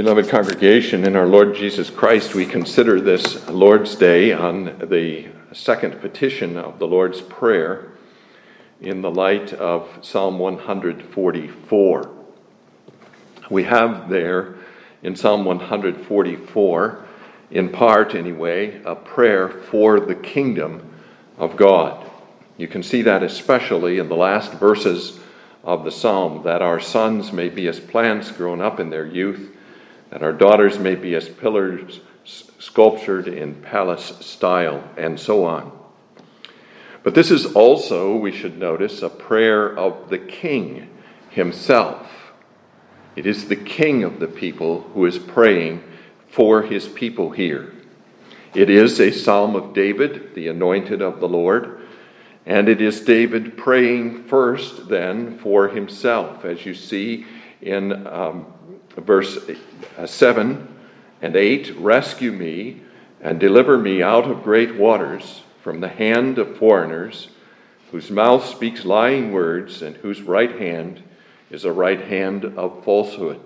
Beloved congregation, in our Lord Jesus Christ, we consider this Lord's Day on the second petition of the Lord's Prayer in the light of Psalm 144. We have there in Psalm 144, in part anyway, a prayer for the kingdom of God. You can see that especially in the last verses of the psalm that our sons may be as plants grown up in their youth, that our daughters may be as pillars sculptured in palace style, and so on. But this is also, we should notice, a prayer of the king himself. It is the king of the people who is praying for his people here. It is a psalm of David, the anointed of the Lord, and it is David praying first, then, for himself, as you see in um, verse uh, 7 and 8 Rescue me and deliver me out of great waters from the hand of foreigners, whose mouth speaks lying words, and whose right hand is a right hand of falsehood.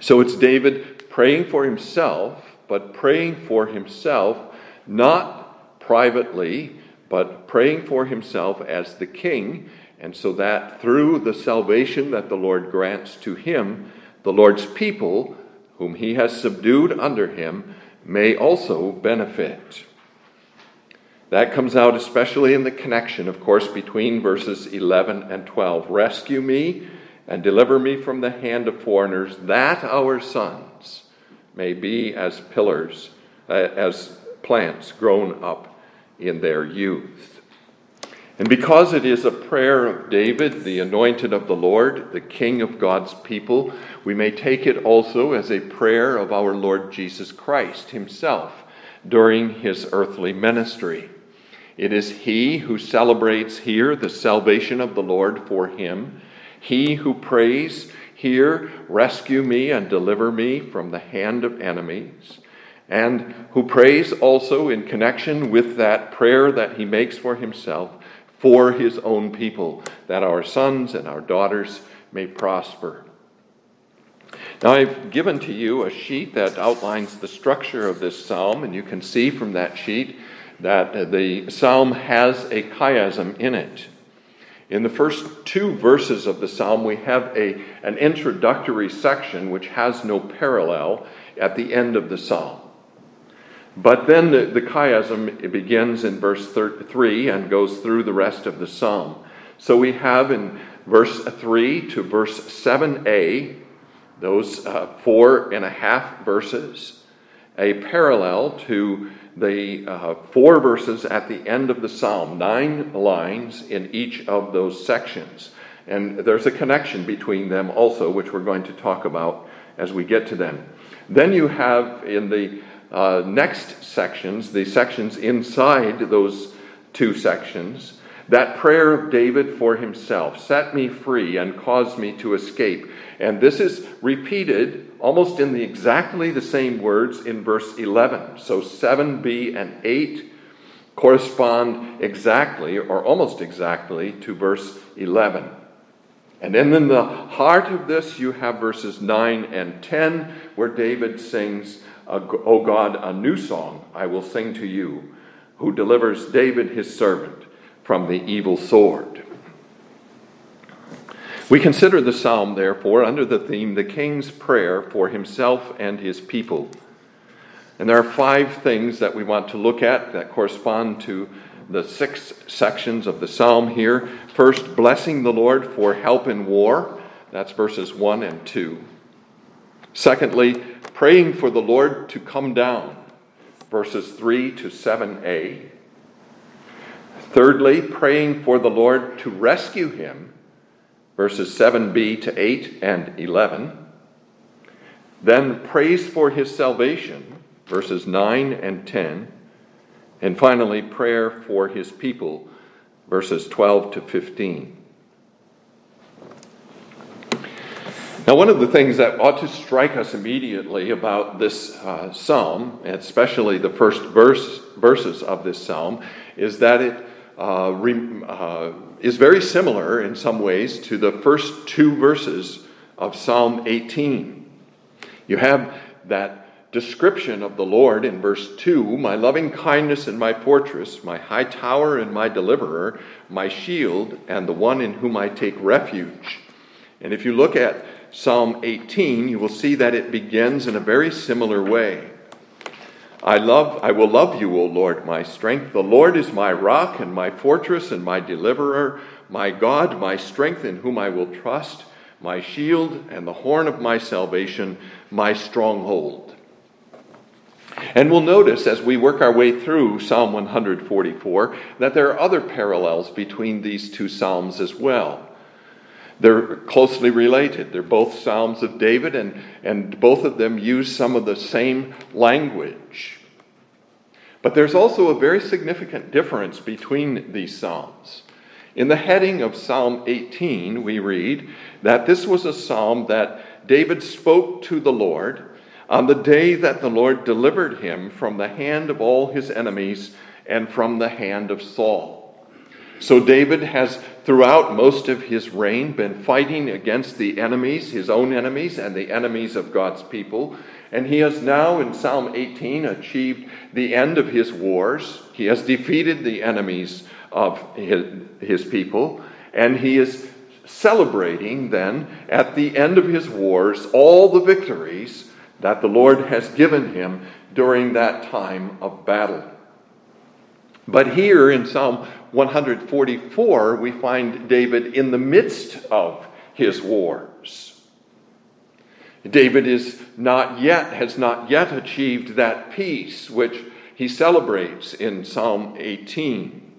So it's David praying for himself, but praying for himself not privately, but praying for himself as the king, and so that through the salvation that the Lord grants to him, the Lord's people, whom he has subdued under him, may also benefit. That comes out especially in the connection, of course, between verses 11 and 12. Rescue me and deliver me from the hand of foreigners, that our sons may be as pillars, uh, as plants grown up in their youth. And because it is a prayer of David, the anointed of the Lord, the king of God's people, we may take it also as a prayer of our Lord Jesus Christ himself during his earthly ministry. It is he who celebrates here the salvation of the Lord for him, he who prays here, Rescue me and deliver me from the hand of enemies and who prays also in connection with that prayer that he makes for himself for his own people, that our sons and our daughters may prosper. Now, I've given to you a sheet that outlines the structure of this psalm, and you can see from that sheet that the psalm has a chiasm in it. In the first two verses of the psalm, we have a, an introductory section which has no parallel at the end of the psalm. But then the, the chiasm begins in verse 3 and goes through the rest of the psalm. So we have in verse 3 to verse 7a, those uh, four and a half verses, a parallel to the uh, four verses at the end of the psalm, nine lines in each of those sections. And there's a connection between them also, which we're going to talk about as we get to them. Then you have in the uh, next sections, the sections inside those two sections, that prayer of David for himself set me free and caused me to escape. And this is repeated almost in the exactly the same words in verse 11. So 7b and 8 correspond exactly or almost exactly to verse 11. And then in the heart of this, you have verses 9 and 10, where David sings, O God, a new song I will sing to you, who delivers David his servant from the evil sword. We consider the psalm, therefore, under the theme the king's prayer for himself and his people. And there are five things that we want to look at that correspond to the six sections of the psalm here. First, blessing the Lord for help in war. That's verses 1 and 2. Secondly, praying for the Lord to come down, verses 3 to 7a. Thirdly, praying for the Lord to rescue him, verses 7b to 8 and 11. Then praise for his salvation, verses 9 and 10. And finally, prayer for his people, verses 12 to 15. Now, one of the things that ought to strike us immediately about this uh, psalm, especially the first verse, verses of this psalm, is that it uh, re, uh, is very similar in some ways to the first two verses of Psalm 18. You have that description of the Lord in verse 2 My loving kindness and my fortress, my high tower and my deliverer, my shield, and the one in whom I take refuge. And if you look at Psalm 18, you will see that it begins in a very similar way. I love I will love you, O Lord, my strength. The Lord is my rock and my fortress and my deliverer, my God, my strength in whom I will trust, my shield and the horn of my salvation, my stronghold. And we'll notice as we work our way through Psalm 144 that there are other parallels between these two psalms as well. They're closely related. They're both Psalms of David, and, and both of them use some of the same language. But there's also a very significant difference between these Psalms. In the heading of Psalm 18, we read that this was a psalm that David spoke to the Lord on the day that the Lord delivered him from the hand of all his enemies and from the hand of Saul. So David has, throughout most of his reign, been fighting against the enemies, his own enemies, and the enemies of God's people. And he has now, in Psalm 18, achieved the end of his wars. He has defeated the enemies of his, his people. And he is celebrating then, at the end of his wars, all the victories that the Lord has given him during that time of battle. But here in Psalm 144, we find David in the midst of his wars. David is not yet, has not yet achieved that peace which he celebrates in Psalm 18.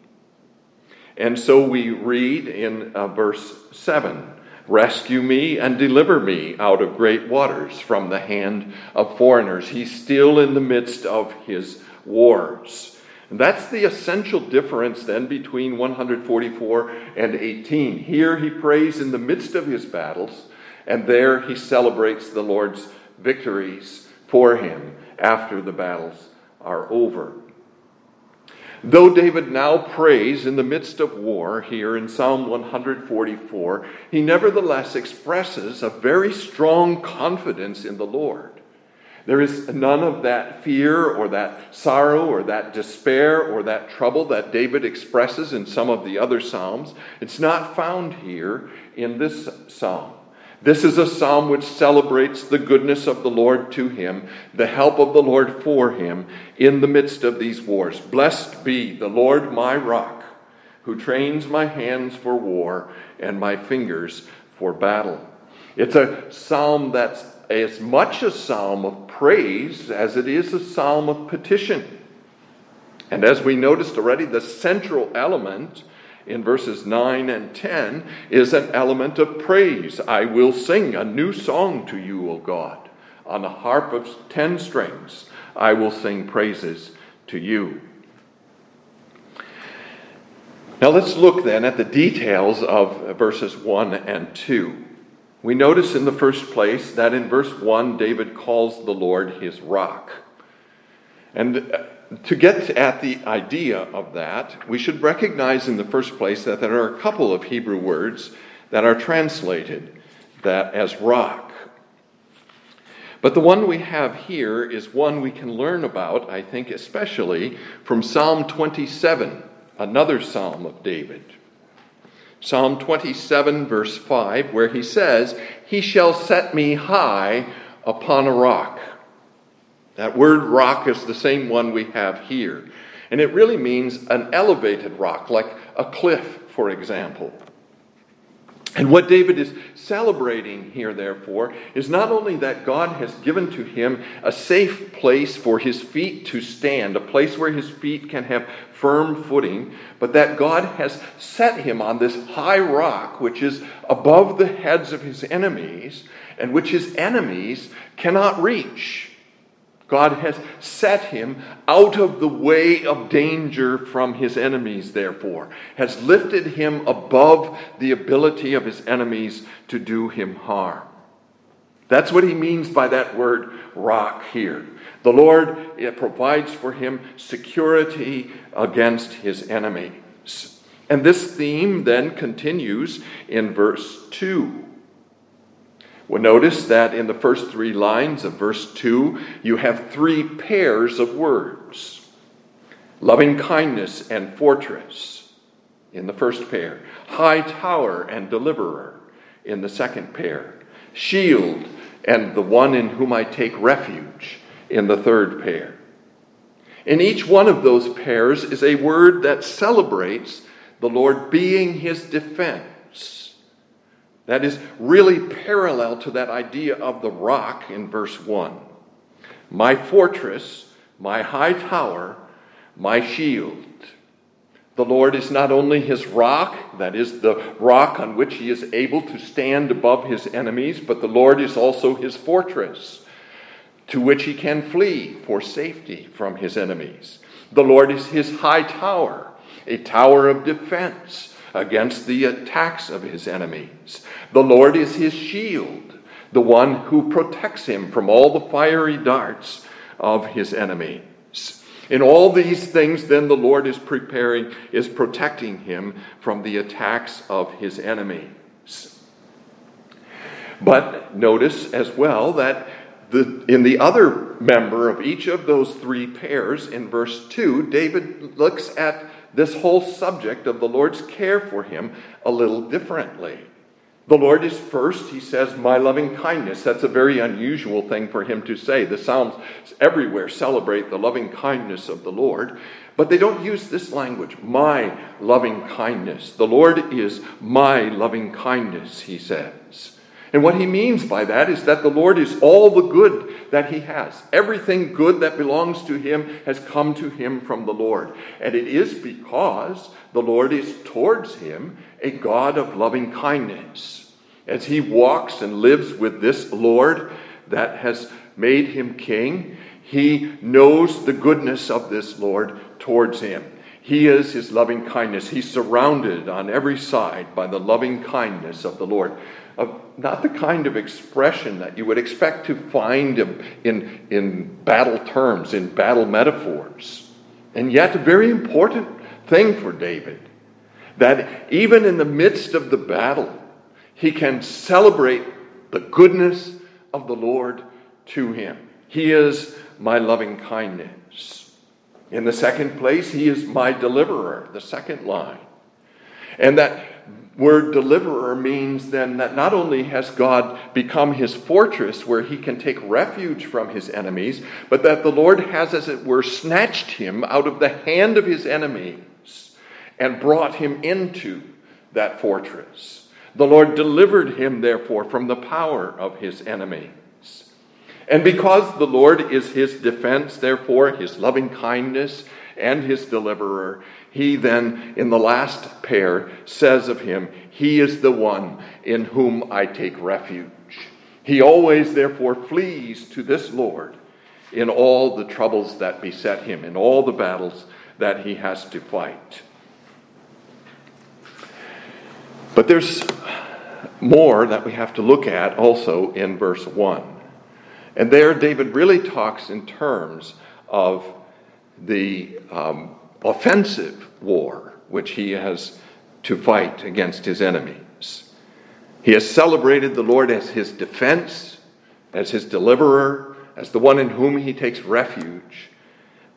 And so we read in uh, verse 7 Rescue me and deliver me out of great waters from the hand of foreigners. He's still in the midst of his wars. And that's the essential difference then between 144 and 18. Here he prays in the midst of his battles, and there he celebrates the Lord's victories for him after the battles are over. Though David now prays in the midst of war here in Psalm 144, he nevertheless expresses a very strong confidence in the Lord. There is none of that fear or that sorrow or that despair or that trouble that David expresses in some of the other Psalms. It's not found here in this Psalm. This is a psalm which celebrates the goodness of the Lord to him, the help of the Lord for him in the midst of these wars. Blessed be the Lord my rock, who trains my hands for war and my fingers for battle. It's a psalm that's as much a psalm of praise as it is a psalm of petition. And as we noticed already, the central element in verses 9 and 10 is an element of praise. I will sing a new song to you, O God. On a harp of ten strings, I will sing praises to you. Now let's look then at the details of verses 1 and 2. We notice in the first place that in verse 1, David calls the Lord his rock. And uh, to get at the idea of that, we should recognize in the first place that there are a couple of Hebrew words that are translated that as rock. But the one we have here is one we can learn about, I think, especially from Psalm 27, another psalm of David. Psalm 27, verse 5, where he says, He shall set me high upon a rock. That word rock is the same one we have here. And it really means an elevated rock, like a cliff, for example. And what David is celebrating here, therefore, is not only that God has given to him a safe place for his feet to stand, a place where his feet can have firm footing, but that God has set him on this high rock, which is above the heads of his enemies, and which his enemies cannot reach. God has set him out of the way of danger from his enemies, therefore, has lifted him above the ability of his enemies to do him harm. That's what he means by that word rock here. The Lord eh, provides for him security against his enemies. And this theme then continues in verse 2 Well, notice that in the first three lines of verse 2, you have three pairs of words loving kindness and fortress in the first pair, high tower and deliverer in the second pair, shield and the one in whom I take refuge in the third pair. In each one of those pairs is a word that celebrates the Lord being his defense. That is really parallel to that idea of the rock in verse 1. My fortress, my high tower, my shield. The Lord is not only his rock, that is, the rock on which he is able to stand above his enemies, but the Lord is also his fortress, to which he can flee for safety from his enemies. The Lord is his high tower, a tower of defense against the attacks of his enemies. The Lord is his shield, the one who protects him from all the fiery darts of his enemies. In all these things, then, the Lord is preparing, is protecting him from the attacks of his enemies. But notice as well that the, in the other member of each of those three pairs, in verse 2, David looks at this whole subject of the Lord's care for him a little differently. The Lord is first, he says, my loving kindness. That's a very unusual thing for him to say. The Psalms everywhere celebrate the loving kindness of the Lord, but they don't use this language, my loving kindness. The Lord is my loving kindness, he says. And what he means by that is that the Lord is all the good that he has. Everything good that belongs to him has come to him from the Lord. And it is because the Lord is towards him a God of loving kindness as he walks and lives with this Lord that has made him king, he knows the goodness of this Lord towards him. He is his loving kindness. He's surrounded on every side by the loving kindness of the Lord. Of not the kind of expression that you would expect to find in, in battle terms, in battle metaphors. And yet, a very important thing for David that even in the midst of the battle, he can celebrate the goodness of the Lord to him. He is my loving kindness. In the second place, he is my deliverer, the second line. And that word deliverer means then that not only has God become his fortress where he can take refuge from his enemies, but that the Lord has, as it were, snatched him out of the hand of his enemies and brought him into that fortress. The Lord delivered him, therefore, from the power of his enemies. And because the Lord is his defense, therefore, his loving kindness and his deliverer, he then, in the last pair, says of him, He is the one in whom I take refuge. He always, therefore, flees to this Lord in all the troubles that beset him, in all the battles that he has to fight. But there's more that we have to look at also in verse 1. And there, David really talks in terms of the um, offensive war which he has to fight against his enemies. He has celebrated the Lord as his defense, as his deliverer, as the one in whom he takes refuge.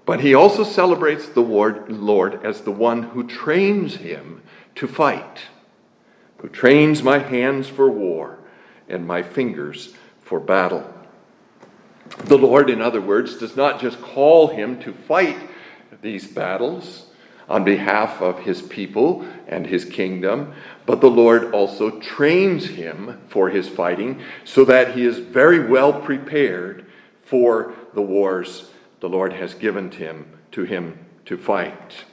But he also celebrates the Lord as the one who trains him to fight who trains my hands for war and my fingers for battle. The Lord, in other words, does not just call him to fight these battles on behalf of his people and his kingdom, but the Lord also trains him for his fighting so that he is very well prepared for the wars the Lord has given him to him to fight.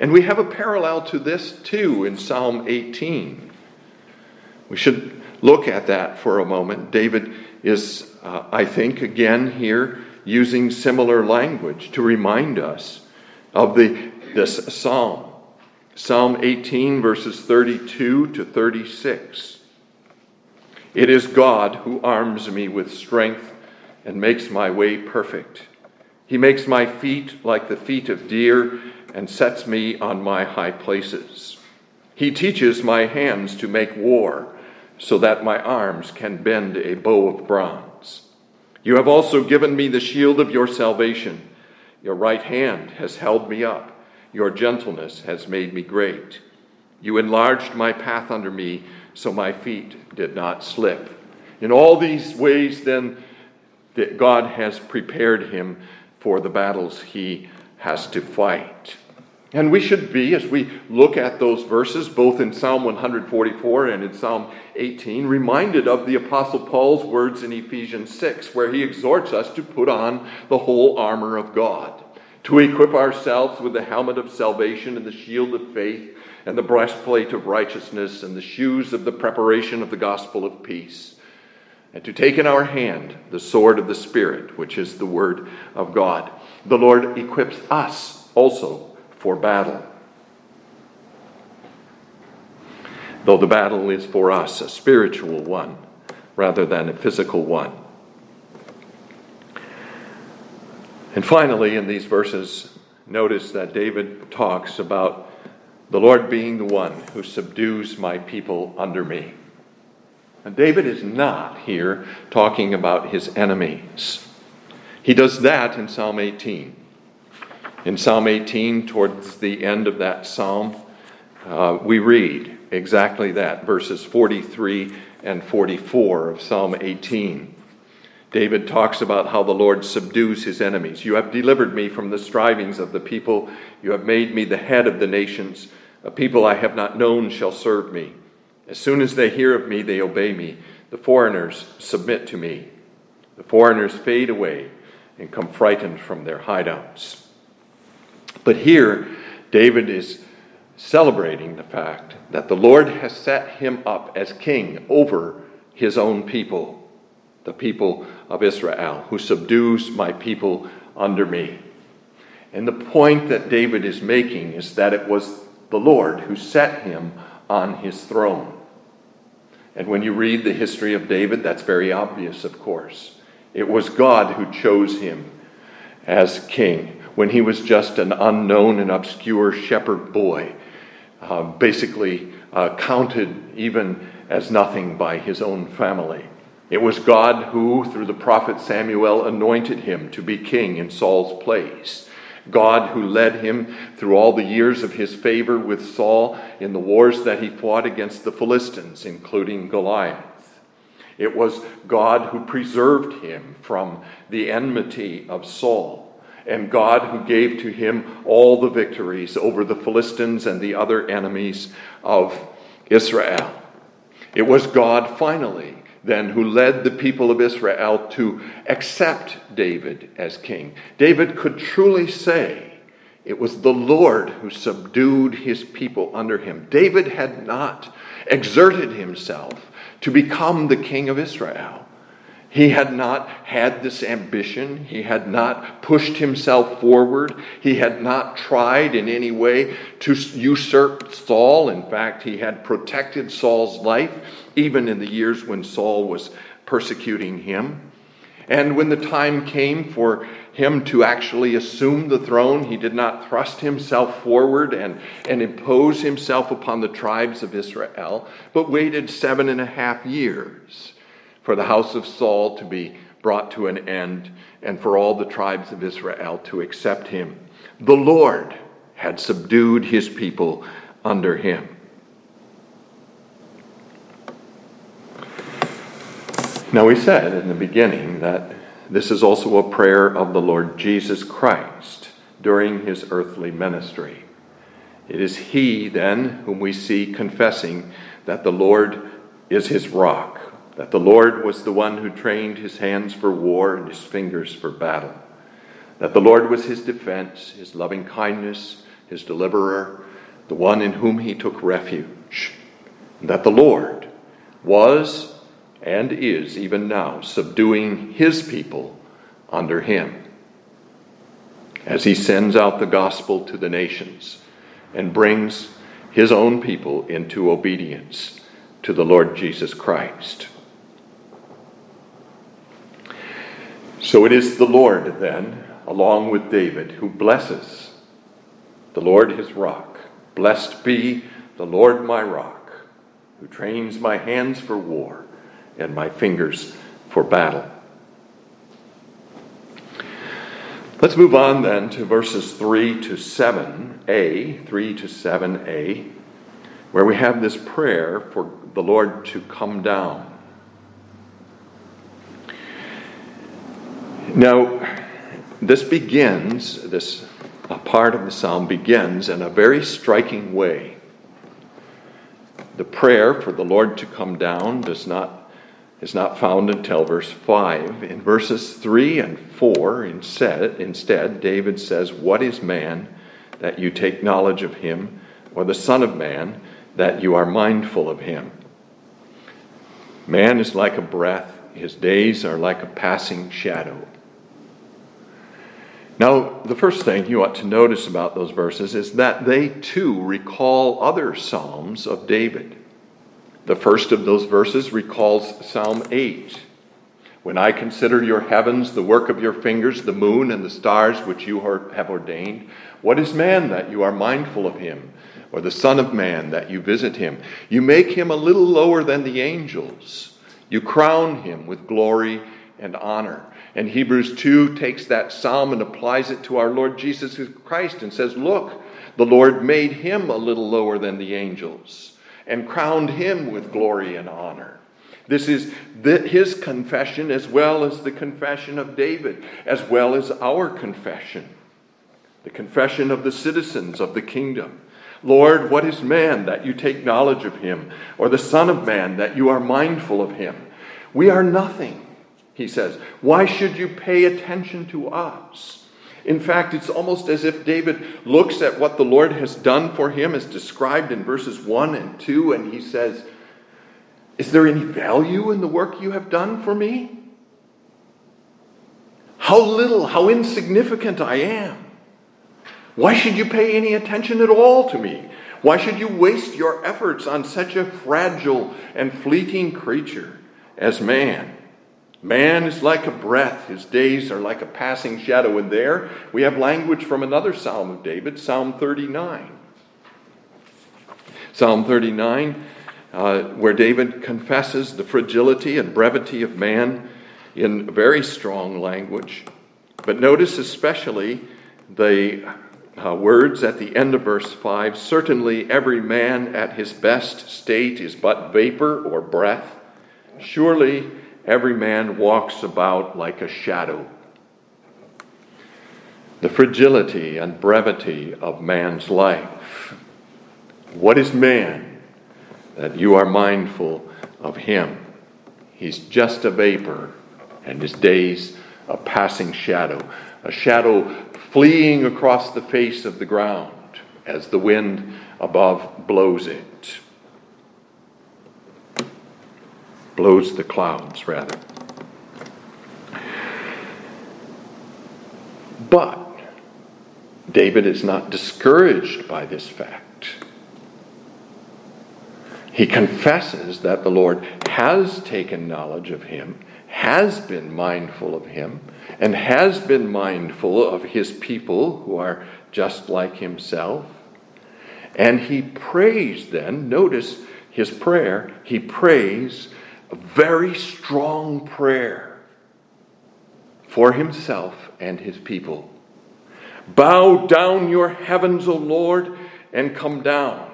And we have a parallel to this too in Psalm 18. We should look at that for a moment. David is, uh, I think, again here using similar language to remind us of the, this psalm. Psalm 18, verses 32 to 36. It is God who arms me with strength and makes my way perfect. He makes my feet like the feet of deer and sets me on my high places. He teaches my hands to make war so that my arms can bend a bow of bronze. You have also given me the shield of your salvation. Your right hand has held me up. Your gentleness has made me great. You enlarged my path under me, so my feet did not slip. In all these ways, then, that God has prepared him for the battles he has to fight. And we should be, as we look at those verses, both in Psalm 144 and in Psalm 18, reminded of the Apostle Paul's words in Ephesians 6, where he exhorts us to put on the whole armor of God, to equip ourselves with the helmet of salvation and the shield of faith, and the breastplate of righteousness, and the shoes of the preparation of the gospel of peace, and to take in our hand the sword of the Spirit, which is the word of God. The Lord equips us also for battle. Though the battle is for us a spiritual one rather than a physical one. And finally, in these verses, notice that David talks about the Lord being the one who subdues my people under me. And David is not here talking about his enemies. He does that in Psalm 18. In Psalm 18, towards the end of that psalm, uh, we read exactly that, verses 43 and 44 of Psalm 18. David talks about how the Lord subdues his enemies. You have delivered me from the strivings of the people. You have made me the head of the nations. A people I have not known shall serve me. As soon as they hear of me, they obey me. The foreigners submit to me. The foreigners fade away and come frightened from their hideouts. But here, David is celebrating the fact that the Lord has set him up as king over his own people, the people of Israel, who subdues my people under me. And the point that David is making is that it was the Lord who set him on his throne. And when you read the history of David, that's very obvious, of course. It was God who chose him as king when he was just an unknown and obscure shepherd boy, uh, basically uh, counted even as nothing by his own family. It was God who, through the prophet Samuel, anointed him to be king in Saul's place. God who led him through all the years of his favor with Saul in the wars that he fought against the Philistines, including Goliath. It was God who preserved him from the enmity of Saul and God who gave to him all the victories over the Philistines and the other enemies of Israel. It was God finally then who led the people of Israel to accept David as king. David could truly say it was the Lord who subdued his people under him. David had not exerted himself to become the king of Israel. He had not had this ambition. He had not pushed himself forward. He had not tried in any way to usurp Saul. In fact, he had protected Saul's life even in the years when Saul was persecuting him. And when the time came for him to actually assume the throne, he did not thrust himself forward and, and impose himself upon the tribes of Israel, but waited seven and a half years for the house of Saul to be brought to an end, and for all the tribes of Israel to accept him. The Lord had subdued his people under him. Now, we said in the beginning that this is also a prayer of the Lord Jesus Christ during his earthly ministry. It is he, then, whom we see confessing that the Lord is his rock, that the Lord was the one who trained his hands for war and his fingers for battle, that the Lord was his defense, his loving kindness, his deliverer, the one in whom he took refuge, and that the Lord was and is even now subduing his people under him as he sends out the gospel to the nations and brings his own people into obedience to the Lord Jesus Christ. So it is the Lord, then, along with David, who blesses the Lord his rock. Blessed be the Lord my rock, who trains my hands for war and my fingers for battle. Let's move on then to verses 3 to 7a, 3 to 7a, where we have this prayer for the Lord to come down. Now, this begins, this part of the psalm begins in a very striking way. The prayer for the Lord to come down does not is not found until verse 5. In verses 3 and 4, instead, instead, David says, What is man that you take knowledge of him, or the Son of Man that you are mindful of him? Man is like a breath, his days are like a passing shadow. Now, the first thing you ought to notice about those verses is that they too recall other Psalms of David. The first of those verses recalls Psalm 8. When I consider your heavens, the work of your fingers, the moon and the stars which you have ordained, what is man that you are mindful of him, or the Son of Man that you visit him? You make him a little lower than the angels. You crown him with glory and honor. And Hebrews 2 takes that psalm and applies it to our Lord Jesus Christ and says, Look, the Lord made him a little lower than the angels and crowned him with glory and honor. This is his confession as well as the confession of David, as well as our confession, the confession of the citizens of the kingdom. Lord, what is man that you take knowledge of him, or the Son of Man that you are mindful of him? We are nothing, he says. Why should you pay attention to us? In fact, it's almost as if David looks at what the Lord has done for him, as described in verses 1 and 2, and he says, Is there any value in the work you have done for me? How little, how insignificant I am. Why should you pay any attention at all to me? Why should you waste your efforts on such a fragile and fleeting creature as man? Man is like a breath, his days are like a passing shadow. And there we have language from another psalm of David, Psalm 39. Psalm 39, uh, where David confesses the fragility and brevity of man in very strong language. But notice especially the uh, words at the end of verse 5 Certainly every man at his best state is but vapor or breath. Surely every man walks about like a shadow. The fragility and brevity of man's life. What is man that you are mindful of him? He's just a vapor, and his days a passing shadow, a shadow fleeing across the face of the ground as the wind above blows it. Blows the clouds, rather. But David is not discouraged by this fact. He confesses that the Lord has taken knowledge of him, has been mindful of him, and has been mindful of his people who are just like himself. And he prays then, notice his prayer, he prays a very strong prayer for himself and his people. Bow down your heavens, O Lord, and come down.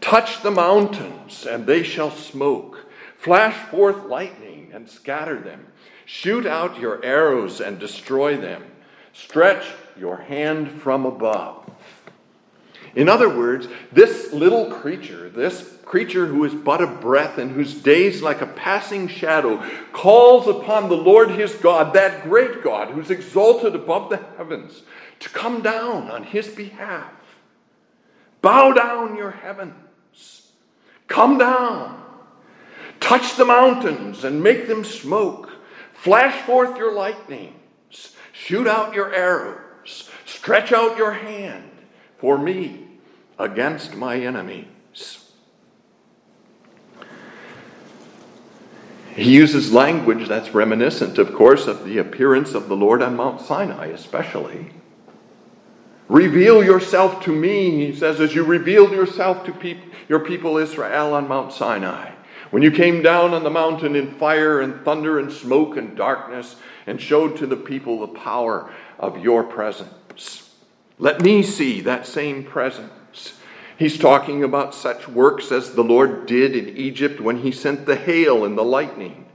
Touch the mountains, and they shall smoke. Flash forth lightning and scatter them. Shoot out your arrows and destroy them. Stretch your hand from above. In other words, this little creature, this creature who is but a breath and whose days like a passing shadow, calls upon the Lord his God, that great God who's exalted above the heavens, to come down on his behalf. Bow down your heavens. Come down. Touch the mountains and make them smoke. Flash forth your lightnings. Shoot out your arrows. Stretch out your hand for me against my enemies. He uses language that's reminiscent, of course, of the appearance of the Lord on Mount Sinai, especially. Reveal yourself to me, he says, as you revealed yourself to peop- your people Israel on Mount Sinai. When you came down on the mountain in fire and thunder and smoke and darkness and showed to the people the power of your presence. Let me see that same presence. He's talking about such works as the Lord did in Egypt when he sent the hail and the lightning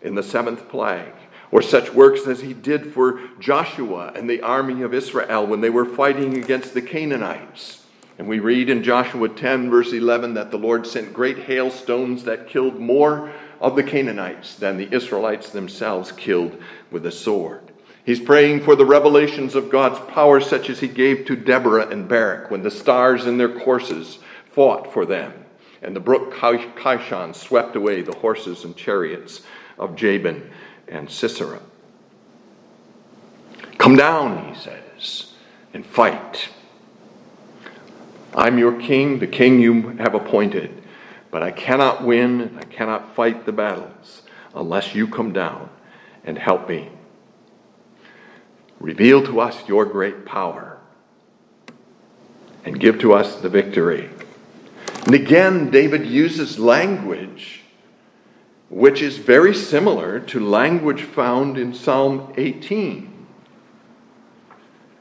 in the seventh plague or such works as he did for Joshua and the army of Israel when they were fighting against the Canaanites. And we read in Joshua 10, verse 11, that the Lord sent great hailstones that killed more of the Canaanites than the Israelites themselves killed with a sword. He's praying for the revelations of God's power, such as he gave to Deborah and Barak when the stars in their courses fought for them, and the brook Kishon swept away the horses and chariots of Jabin and Sisera. Come down, he says, and fight. I'm your king, the king you have appointed, but I cannot win, and I cannot fight the battles unless you come down and help me. Reveal to us your great power and give to us the victory. And again, David uses language which is very similar to language found in Psalm 18.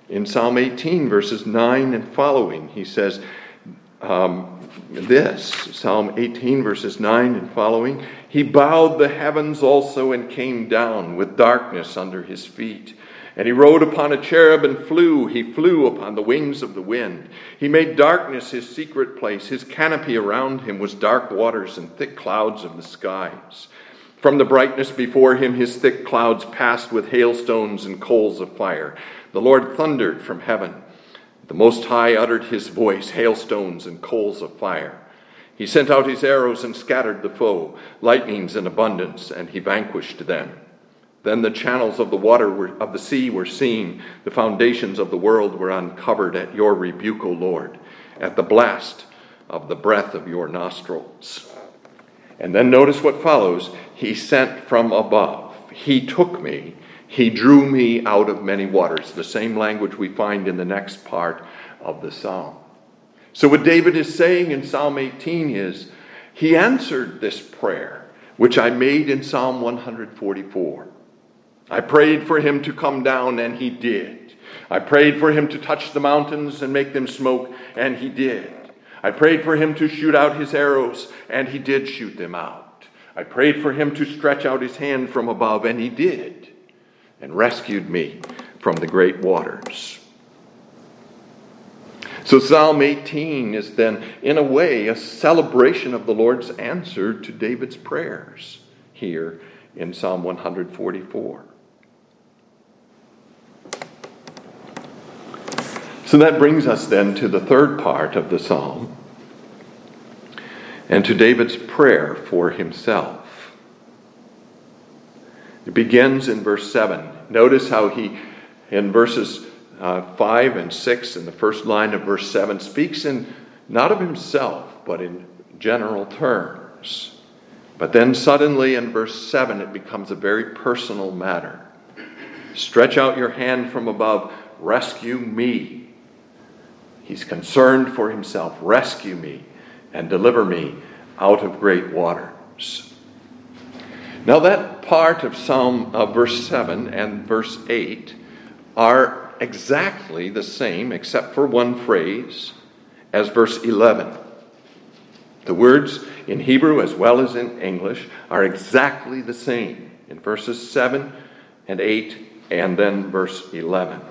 In Psalm 18, verses 9 and following, he says um, this Psalm 18, verses 9 and following He bowed the heavens also and came down with darkness under his feet. And he rode upon a cherub and flew. He flew upon the wings of the wind. He made darkness his secret place. His canopy around him was dark waters and thick clouds of the skies. From the brightness before him, his thick clouds passed with hailstones and coals of fire. The Lord thundered from heaven. The Most High uttered his voice, hailstones and coals of fire. He sent out his arrows and scattered the foe, lightnings in abundance, and he vanquished them. Then the channels of the water were, of the sea were seen. The foundations of the world were uncovered at your rebuke, O Lord, at the blast of the breath of your nostrils. And then notice what follows. He sent from above. He took me. He drew me out of many waters. The same language we find in the next part of the psalm. So, what David is saying in Psalm 18 is, He answered this prayer, which I made in Psalm 144. I prayed for him to come down, and he did. I prayed for him to touch the mountains and make them smoke, and he did. I prayed for him to shoot out his arrows, and he did shoot them out. I prayed for him to stretch out his hand from above, and he did, and rescued me from the great waters. So, Psalm 18 is then, in a way, a celebration of the Lord's answer to David's prayers here in Psalm 144. So that brings us then to the third part of the psalm and to David's prayer for himself. It begins in verse 7. Notice how he, in verses uh, 5 and 6, in the first line of verse 7, speaks in not of himself, but in general terms. But then suddenly in verse 7, it becomes a very personal matter. Stretch out your hand from above, rescue me He's concerned for himself. Rescue me and deliver me out of great waters. Now, that part of Psalm uh, verse 7 and verse 8 are exactly the same, except for one phrase, as verse 11. The words in Hebrew as well as in English are exactly the same in verses 7 and 8 and then verse 11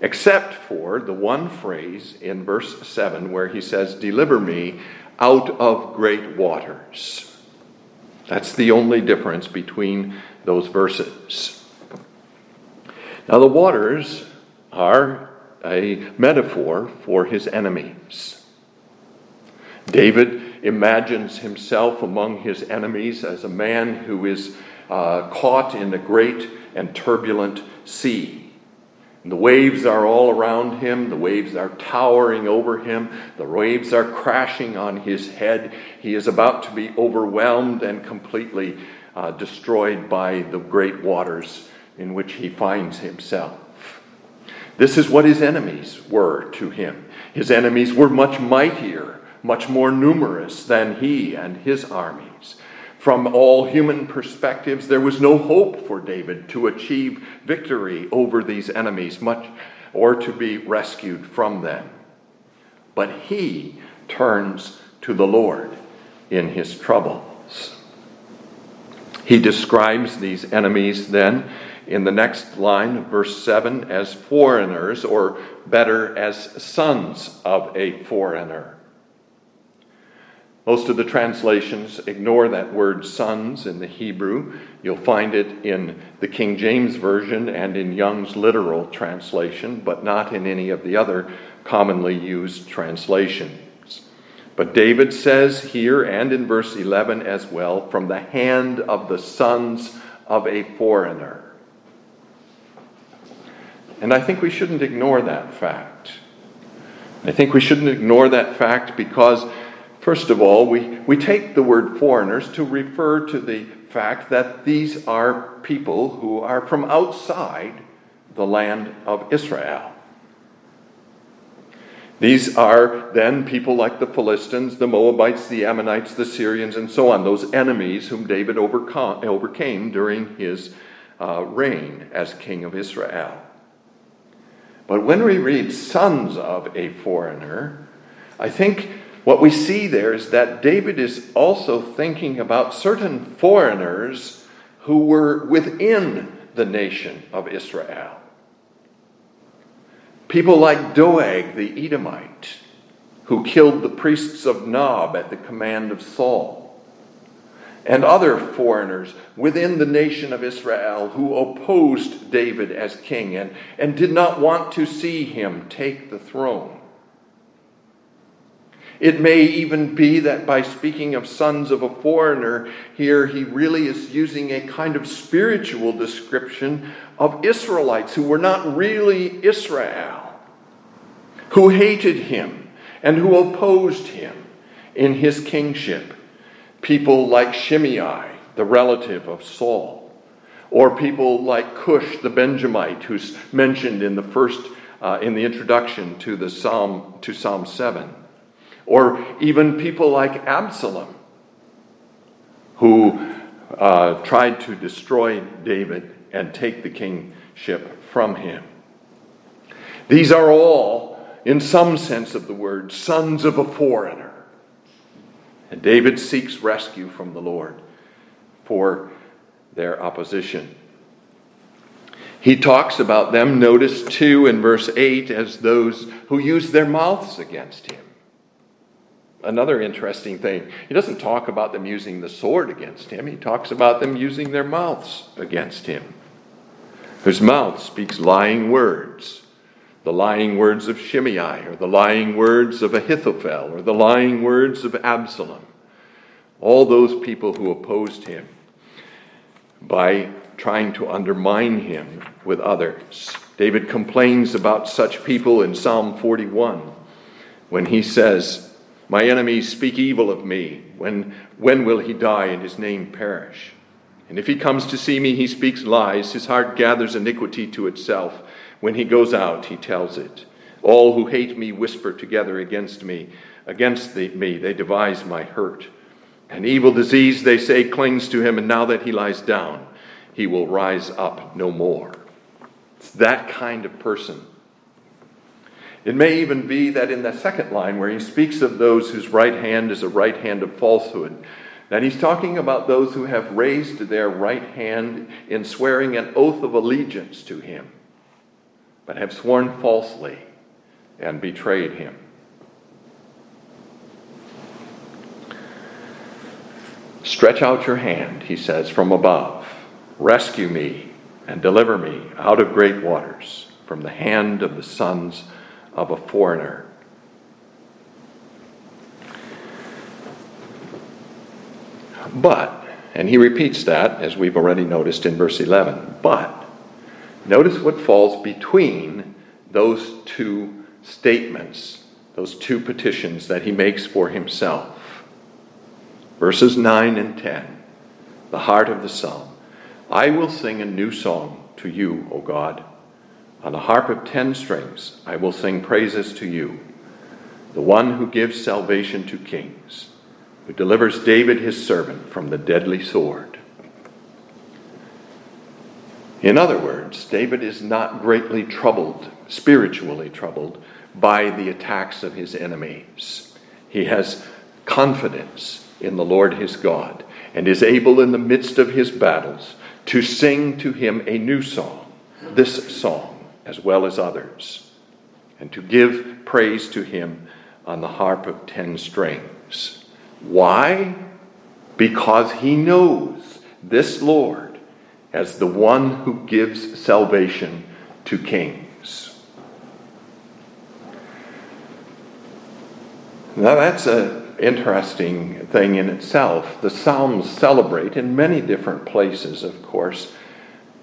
except for the one phrase in verse 7 where he says, Deliver me out of great waters. That's the only difference between those verses. Now, the waters are a metaphor for his enemies. David imagines himself among his enemies as a man who is uh, caught in a great and turbulent sea. The waves are all around him. The waves are towering over him. The waves are crashing on his head. He is about to be overwhelmed and completely uh, destroyed by the great waters in which he finds himself. This is what his enemies were to him. His enemies were much mightier, much more numerous than he and his armies. From all human perspectives, there was no hope for David to achieve victory over these enemies, much or to be rescued from them. But he turns to the Lord in his troubles. He describes these enemies then in the next line, verse 7, as foreigners, or better, as sons of a foreigner. Most of the translations ignore that word sons in the Hebrew. You'll find it in the King James Version and in Young's literal translation, but not in any of the other commonly used translations. But David says here and in verse 11 as well, from the hand of the sons of a foreigner. And I think we shouldn't ignore that fact. I think we shouldn't ignore that fact because, first of all, we, we take the word foreigners to refer to the fact that these are people who are from outside the land of Israel. These are then people like the Philistines, the Moabites, the Ammonites, the Syrians, and so on, those enemies whom David overcame during his uh, reign as king of Israel. But when we read sons of a foreigner, I think what we see there is that David is also thinking about certain foreigners who were within the nation of Israel. People like Doeg the Edomite, who killed the priests of Nob at the command of Saul and other foreigners within the nation of Israel who opposed David as king and, and did not want to see him take the throne. It may even be that by speaking of sons of a foreigner here, he really is using a kind of spiritual description of Israelites who were not really Israel, who hated him and who opposed him in his kingship. People like Shimei, the relative of Saul, or people like Cush the Benjamite, who's mentioned in the first uh, in the introduction to the Psalm to Psalm seven, or even people like Absalom, who uh, tried to destroy David and take the kingship from him. These are all, in some sense of the word, sons of a foreigner and David seeks rescue from the Lord for their opposition. He talks about them, notice too in verse 8, as those who use their mouths against him. Another interesting thing, he doesn't talk about them using the sword against him, he talks about them using their mouths against him. His mouth speaks lying words the lying words of Shimei, or the lying words of Ahithophel, or the lying words of Absalom. All those people who opposed him by trying to undermine him with others. David complains about such people in Psalm 41 when he says, My enemies speak evil of me. When, when will he die and his name perish? And if he comes to see me, he speaks lies. His heart gathers iniquity to itself. When he goes out, he tells it. All who hate me whisper together against me. Against the, me, they devise my hurt. An evil disease, they say, clings to him, and now that he lies down, he will rise up no more. It's that kind of person. It may even be that in the second line, where he speaks of those whose right hand is a right hand of falsehood, that he's talking about those who have raised their right hand in swearing an oath of allegiance to him but have sworn falsely and betrayed him. Stretch out your hand, he says, from above. Rescue me and deliver me out of great waters from the hand of the sons of a foreigner. But, and he repeats that as we've already noticed in verse 11, but Notice what falls between those two statements, those two petitions that he makes for himself. Verses 9 and 10, the heart of the psalm. I will sing a new song to you, O God. On a harp of ten strings, I will sing praises to you, the one who gives salvation to kings, who delivers David his servant from the deadly sword. In other words, David is not greatly troubled, spiritually troubled, by the attacks of his enemies. He has confidence in the Lord his God and is able in the midst of his battles to sing to him a new song, this song, as well as others, and to give praise to him on the harp of ten strings. Why? Because he knows this Lord as the one who gives salvation to kings. Now that's an interesting thing in itself. The Psalms celebrate in many different places, of course,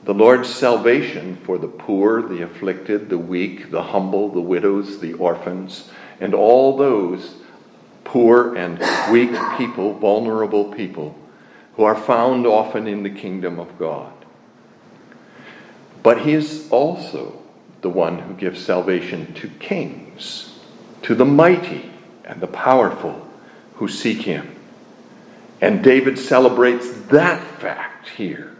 the Lord's salvation for the poor, the afflicted, the weak, the humble, the widows, the orphans, and all those poor and weak people, vulnerable people, who are found often in the kingdom of God. But He is also the one who gives salvation to kings, to the mighty and the powerful who seek him. And David celebrates that fact here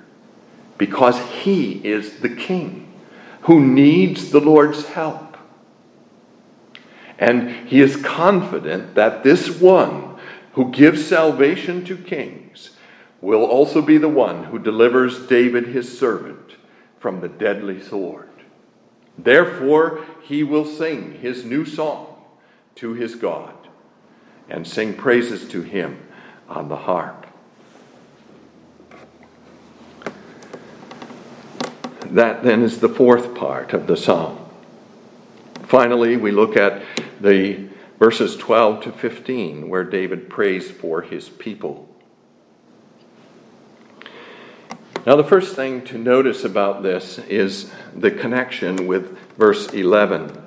because he is the king who needs the Lord's help. And he is confident that this one who gives salvation to kings will also be the one who delivers David his servant from the deadly sword. Therefore, he will sing his new song to his God and sing praises to him on the harp. That then is the fourth part of the psalm. Finally, we look at the verses 12 to 15 where David prays for his people. Now, the first thing to notice about this is the connection with verse 11.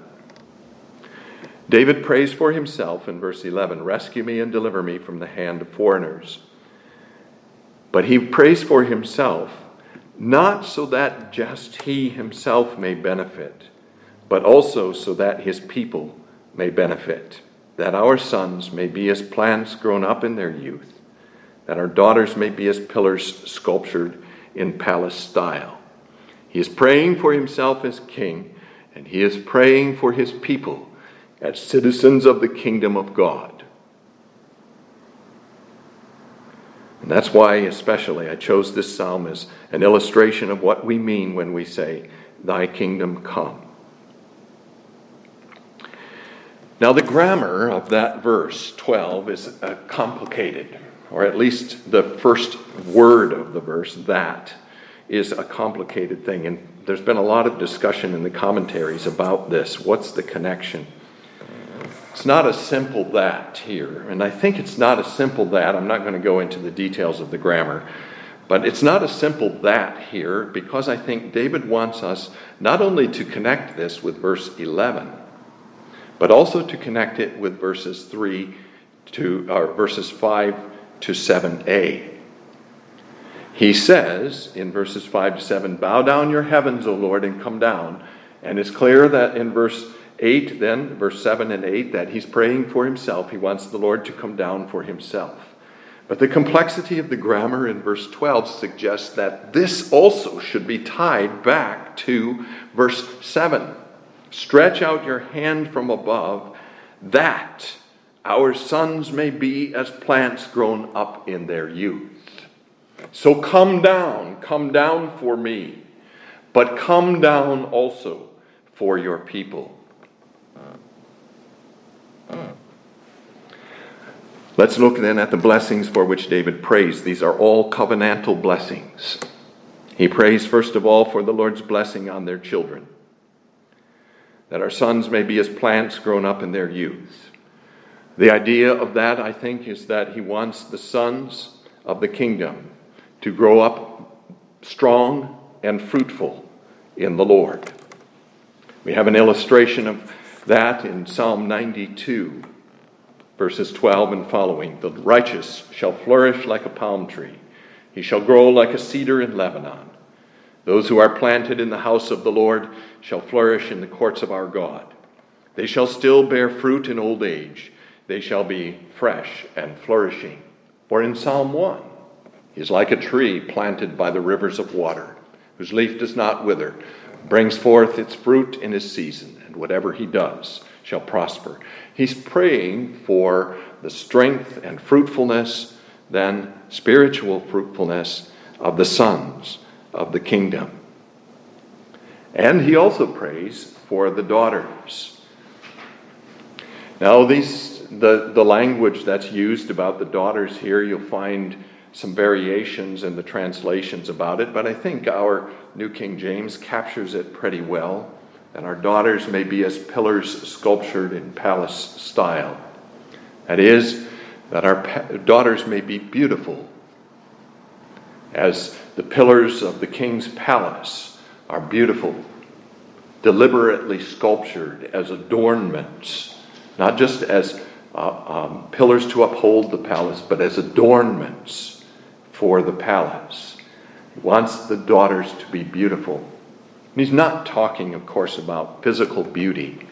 David prays for himself in verse 11 Rescue me and deliver me from the hand of foreigners. But he prays for himself, not so that just he himself may benefit, but also so that his people may benefit, that our sons may be as plants grown up in their youth, that our daughters may be as pillars sculptured in palace style. He is praying for himself as king, and he is praying for his people as citizens of the kingdom of God. And that's why, especially, I chose this psalm as an illustration of what we mean when we say, Thy kingdom come. Now, the grammar of that verse 12 is uh, complicated, or at least the first word of the verse, that, is a complicated thing. And there's been a lot of discussion in the commentaries about this. What's the connection? It's not a simple that here. And I think it's not a simple that. I'm not going to go into the details of the grammar. But it's not a simple that here because I think David wants us not only to connect this with verse 11, but also to connect it with verses 3 to or verses 5 to 7a. He says in verses 5 to 7, Bow down your heavens, O Lord, and come down. And it's clear that in verse 8, then, verse 7 and 8, that he's praying for himself. He wants the Lord to come down for himself. But the complexity of the grammar in verse 12 suggests that this also should be tied back to verse 7. Stretch out your hand from above, that our sons may be as plants grown up in their youth. So come down, come down for me, but come down also for your people. Let's look then at the blessings for which David prays. These are all covenantal blessings. He prays, first of all, for the Lord's blessing on their children, that our sons may be as plants grown up in their youth. The idea of that, I think, is that he wants the sons of the kingdom to grow up strong and fruitful in the Lord. We have an illustration of that in Psalm 92 verses 12 and following. The righteous shall flourish like a palm tree, he shall grow like a cedar in Lebanon. Those who are planted in the house of the Lord shall flourish in the courts of our God. They shall still bear fruit in old age. They shall be fresh and flourishing. For in Psalm 1, he is like a tree planted by the rivers of water, whose leaf does not wither, brings forth its fruit in his season, whatever he does shall prosper. He's praying for the strength and fruitfulness, then spiritual fruitfulness of the sons of the kingdom. And he also prays for the daughters. Now, these, the, the language that's used about the daughters here, you'll find some variations in the translations about it, but I think our New King James captures it pretty well. That our daughters may be as pillars sculptured in palace style. That is, that our daughters may be beautiful, as the pillars of the king's palace are beautiful, deliberately sculptured as adornments, not just as uh, um, pillars to uphold the palace, but as adornments for the palace. He wants the daughters to be beautiful. And he's not talking, of course, about physical beauty.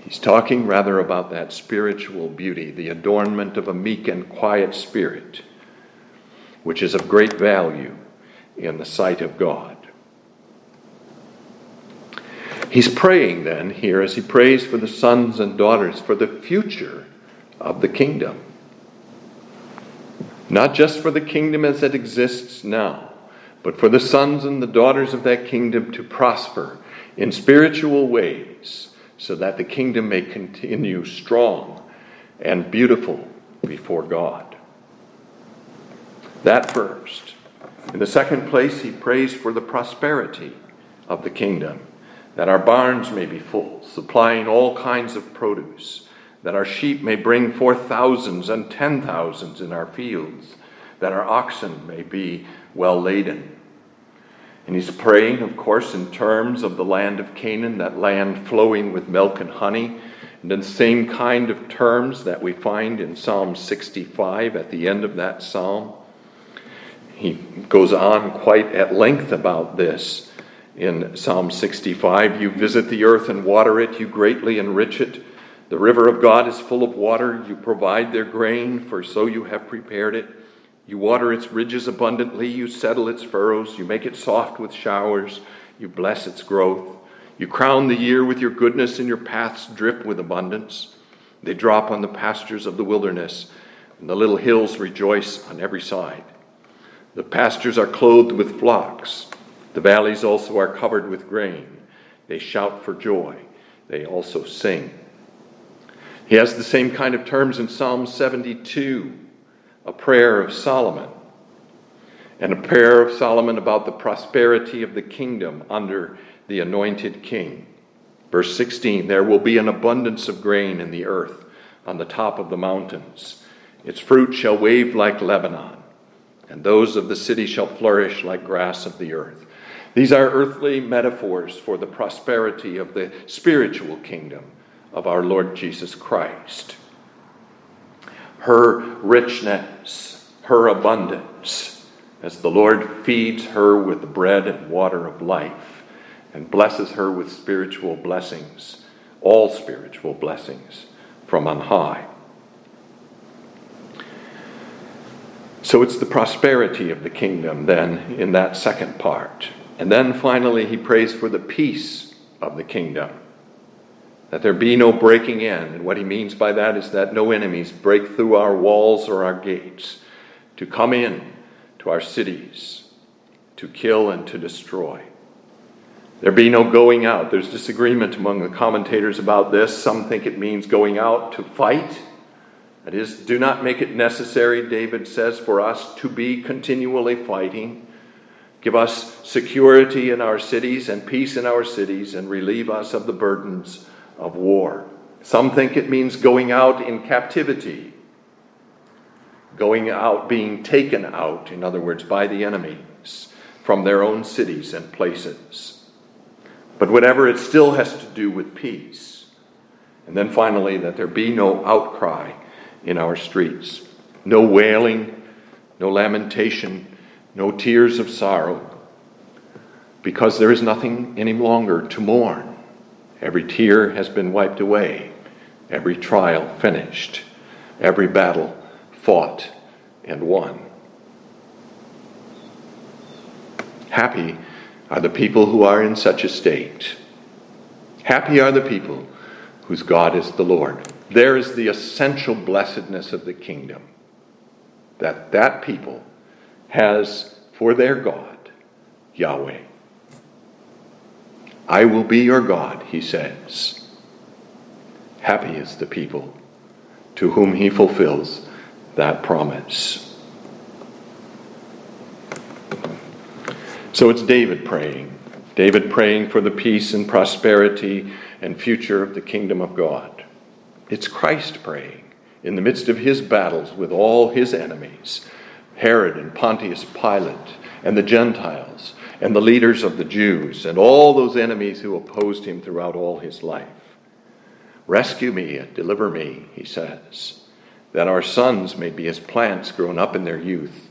He's talking rather about that spiritual beauty, the adornment of a meek and quiet spirit, which is of great value in the sight of God. He's praying then here as he prays for the sons and daughters for the future of the kingdom. Not just for the kingdom as it exists now, but for the sons and the daughters of that kingdom to prosper in spiritual ways so that the kingdom may continue strong and beautiful before God. That first. In the second place, he prays for the prosperity of the kingdom, that our barns may be full, supplying all kinds of produce, that our sheep may bring forth thousands and ten thousands in our fields, that our oxen may be well laden and he's praying, of course, in terms of the land of Canaan, that land flowing with milk and honey, and in the same kind of terms that we find in Psalm 65 at the end of that psalm. He goes on quite at length about this in Psalm 65. You visit the earth and water it, you greatly enrich it. The river of God is full of water. You provide their grain, for so you have prepared it. You water its ridges abundantly, you settle its furrows, you make it soft with showers, you bless its growth. You crown the year with your goodness, and your paths drip with abundance. They drop on the pastures of the wilderness, and the little hills rejoice on every side. The pastures are clothed with flocks, the valleys also are covered with grain. They shout for joy, they also sing. He has the same kind of terms in Psalm 72 a prayer of Solomon, and a prayer of Solomon about the prosperity of the kingdom under the anointed king. Verse 16 There will be an abundance of grain in the earth on the top of the mountains. Its fruit shall wave like Lebanon, and those of the city shall flourish like grass of the earth. These are earthly metaphors for the prosperity of the spiritual kingdom of our Lord Jesus Christ her richness, her abundance, as the Lord feeds her with the bread and water of life and blesses her with spiritual blessings, all spiritual blessings from on high. So it's the prosperity of the kingdom then in that second part. And then finally, he prays for the peace of the kingdom that there be no breaking in. And what he means by that is that no enemies break through our walls or our gates to come in to our cities, to kill and to destroy. There be no going out. There's disagreement among the commentators about this. Some think it means going out to fight. That is, do not make it necessary, David says, for us to be continually fighting. Give us security in our cities and peace in our cities, and relieve us of the burdens of war. Some think it means going out in captivity, going out, being taken out, in other words, by the enemies from their own cities and places. But whatever, it still has to do with peace. And then finally, that there be no outcry in our streets, no wailing, no lamentation, no tears of sorrow, because there is nothing any longer to mourn. Every tear has been wiped away, every trial finished, every battle fought and won. Happy are the people who are in such a state. Happy are the people whose God is the Lord. There is the essential blessedness of the kingdom that that people has for their God Yahweh. I will be your God, he says. Happy is the people to whom he fulfills that promise. So it's David praying. David praying for the peace and prosperity and future of the kingdom of God. It's Christ praying in the midst of his battles with all his enemies Herod and Pontius Pilate and the Gentiles and the leaders of the Jews and all those enemies who opposed him throughout all his life. Rescue me and deliver me, he says, that our sons may be as plants grown up in their youth,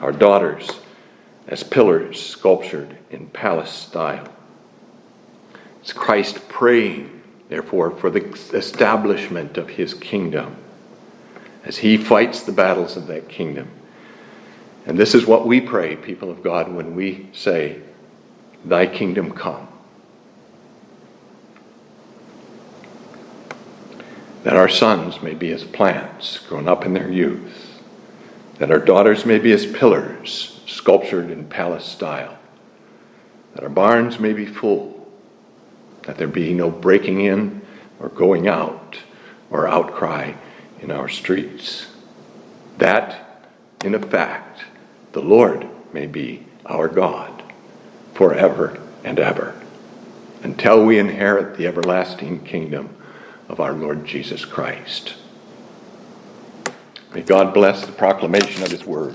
our daughters as pillars sculptured in palace style. It's Christ praying, therefore, for the establishment of his kingdom as he fights the battles of that kingdom. And this is what we pray, people of God, when we say, Thy kingdom come. That our sons may be as plants grown up in their youth, that our daughters may be as pillars sculptured in palace style, that our barns may be full, that there be no breaking in or going out or outcry in our streets. That, in effect, the Lord may be our God forever and ever until we inherit the everlasting kingdom of our Lord Jesus Christ. May God bless the proclamation of his word.